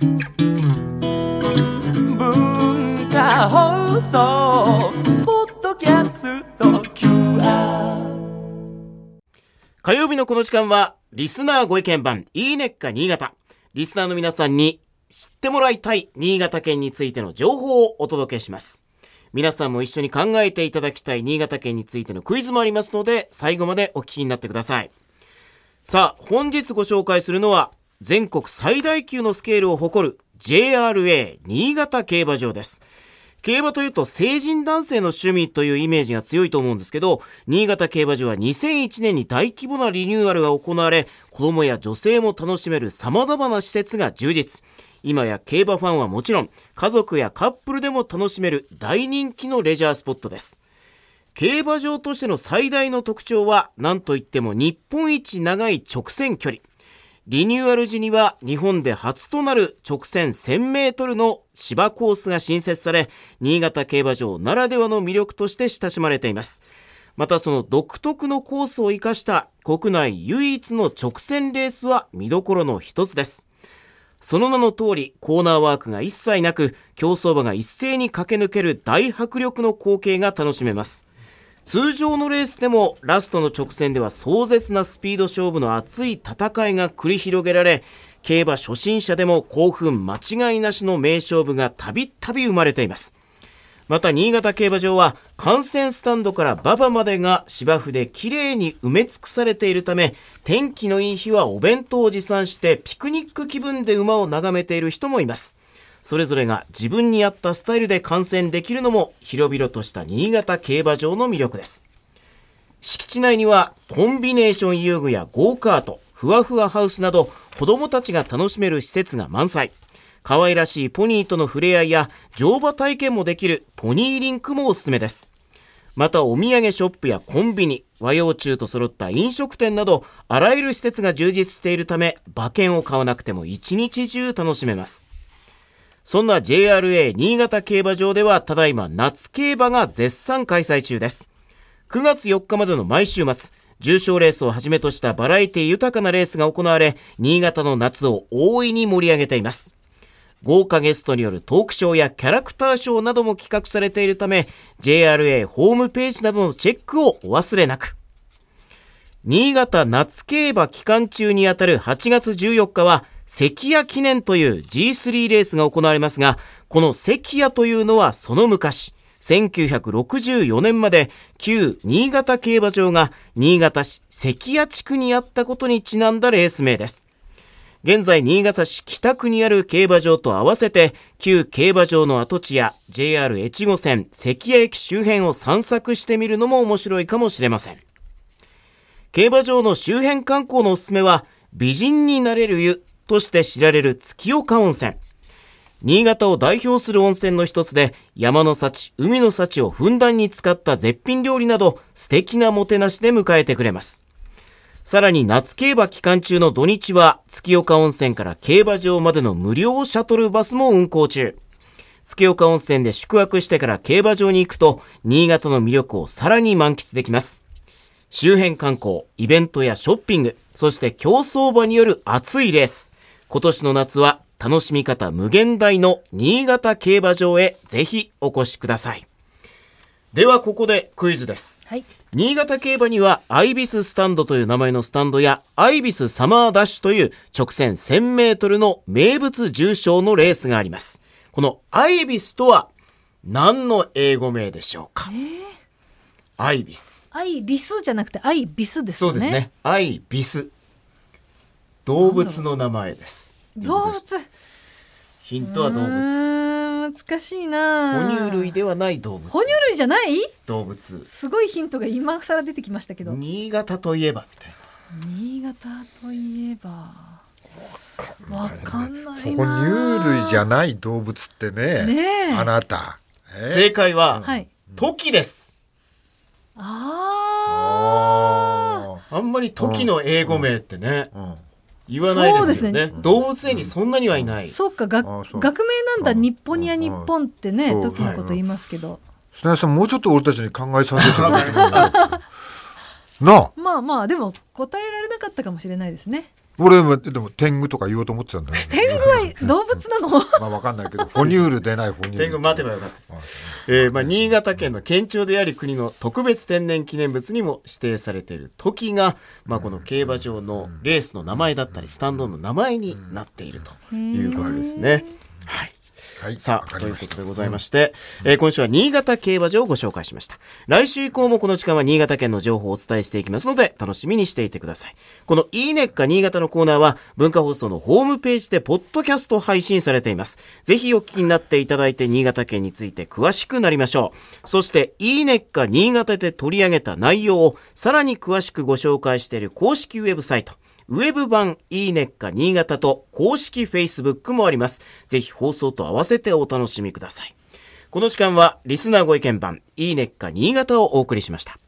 文化放送ポッドキャスト QR 火曜日のこの時間は、リスナーご意見番、いいねっか新潟。リスナーの皆さんに知ってもらいたい新潟県についての情報をお届けします。皆さんも一緒に考えていただきたい新潟県についてのクイズもありますので、最後までお聞きになってください。さあ、本日ご紹介するのは、全国最大級のスケールを誇る JRA 新潟競馬場です。競馬というと成人男性の趣味というイメージが強いと思うんですけど、新潟競馬場は2001年に大規模なリニューアルが行われ、子供や女性も楽しめる様々な施設が充実。今や競馬ファンはもちろん、家族やカップルでも楽しめる大人気のレジャースポットです。競馬場としての最大の特徴は、何といっても日本一長い直線距離。リニューアル時には日本で初となる直線1000メートルの芝コースが新設され、新潟競馬場ならではの魅力として親しまれています。またその独特のコースを生かした国内唯一の直線レースは見どころの一つです。その名の通り、コーナーワークが一切なく、競走馬が一斉に駆け抜ける大迫力の光景が楽しめます。通常のレースでもラストの直線では壮絶なスピード勝負の熱い戦いが繰り広げられ、競馬初心者でも興奮間違いなしの名勝負がたびたび生まれています。また新潟競馬場は観戦スタンドから馬場までが芝生できれいに埋め尽くされているため天気のいい日はお弁当を持参してピクニック気分で馬を眺めている人もいますそれぞれが自分に合ったスタイルで観戦できるのも広々とした新潟競馬場の魅力です敷地内にはコンビネーション遊具やゴーカートふわふわハウスなど子供たちが楽しめる施設が満載可愛らしいポニーとの触れ合いや乗馬体験もできるポニーリンクもおすすめです。またお土産ショップやコンビニ、和洋中と揃った飲食店などあらゆる施設が充実しているため馬券を買わなくても一日中楽しめます。そんな JRA 新潟競馬場ではただいま夏競馬が絶賛開催中です。9月4日までの毎週末、重賞レースをはじめとしたバラエティ豊かなレースが行われ、新潟の夏を大いに盛り上げています。豪華ゲストによるトークショーやキャラクターショーなども企画されているため、JRA ホームページなどのチェックをお忘れなく。新潟夏競馬期間中にあたる8月14日は、関谷記念という G3 レースが行われますが、この関谷というのはその昔、1964年まで旧新潟競馬場が新潟市関谷地区にあったことにちなんだレース名です。現在新潟市北区にある競馬場と合わせて旧競馬場の跡地や JR 越後線関谷駅周辺を散策してみるのも面白いかもしれません競馬場の周辺観光のおすすめは美人になれる湯として知られる月岡温泉新潟を代表する温泉の一つで山の幸海の幸をふんだんに使った絶品料理など素敵なもてなしで迎えてくれますさらに夏競馬期間中の土日は月岡温泉から競馬場までの無料シャトルバスも運行中。月岡温泉で宿泊してから競馬場に行くと新潟の魅力をさらに満喫できます。周辺観光、イベントやショッピング、そして競走馬による熱いレース。今年の夏は楽しみ方無限大の新潟競馬場へぜひお越しください。ではここでクイズです。はい。新潟競馬にはアイビススタンドという名前のスタンドやアイビスサマーダッシュという直線1000メートルの名物重賞のレースがあります。このアイビスとは何の英語名でしょうか、アイビス。アイリスじゃなくてアイビスですよね。そうですね。アイビス。動物の名前です。動物。ヒントは動う物。難しいな。哺乳類ではない動物。哺乳類じゃない？動物。すごいヒントが今更出てきましたけど。新潟といえばみたいな。新潟といえば。わかんない哺な。乳類じゃない動物ってねねえあなたえ？正解は、はい。トキです。あああんまりトキの英語名ってね、ーうん言わないですよそうでね。動物園にそんなにはいない。あ。そっか、があそう学名なんだ。うん日本には日本ってね、そう時のこと言いますけど。砂井さんもうちょっと俺たちに考えさせてくれなあまあまあ、でも答えられなかったかもしれないですね。俺もでも天狗とか言おうと思ってたんだよ 天狗は動物なの？まあわかんないけど哺乳類出ない哺乳類。天狗待てばよかったです。えーまあ、新潟県の県庁であり国の特別天然記念物にも指定されている時が、まあ、この競馬場のレースの名前だったりスタンドの名前になっているということですね。はいはいさあ、ということでございまして、えー今週は新潟競馬場をご紹介しました。来週以降もこの時間は新潟県の情報をお伝えしていきますので、楽しみにしていてください。このいいねっか新潟のコーナーは、文化放送のホームページでポッドキャスト配信されています。ぜひお聞きになっていただいて、新潟県について詳しくなりましょう。そして、いいねっか新潟で取り上げた内容を、さらに詳しくご紹介している公式ウェブサイト、ウェブ版いいねっか新潟と公式 Facebook もあります。ぜひ放送と合わせてお楽しみください。この時間はリスナーご意見版いいねっか新潟をお送りしました。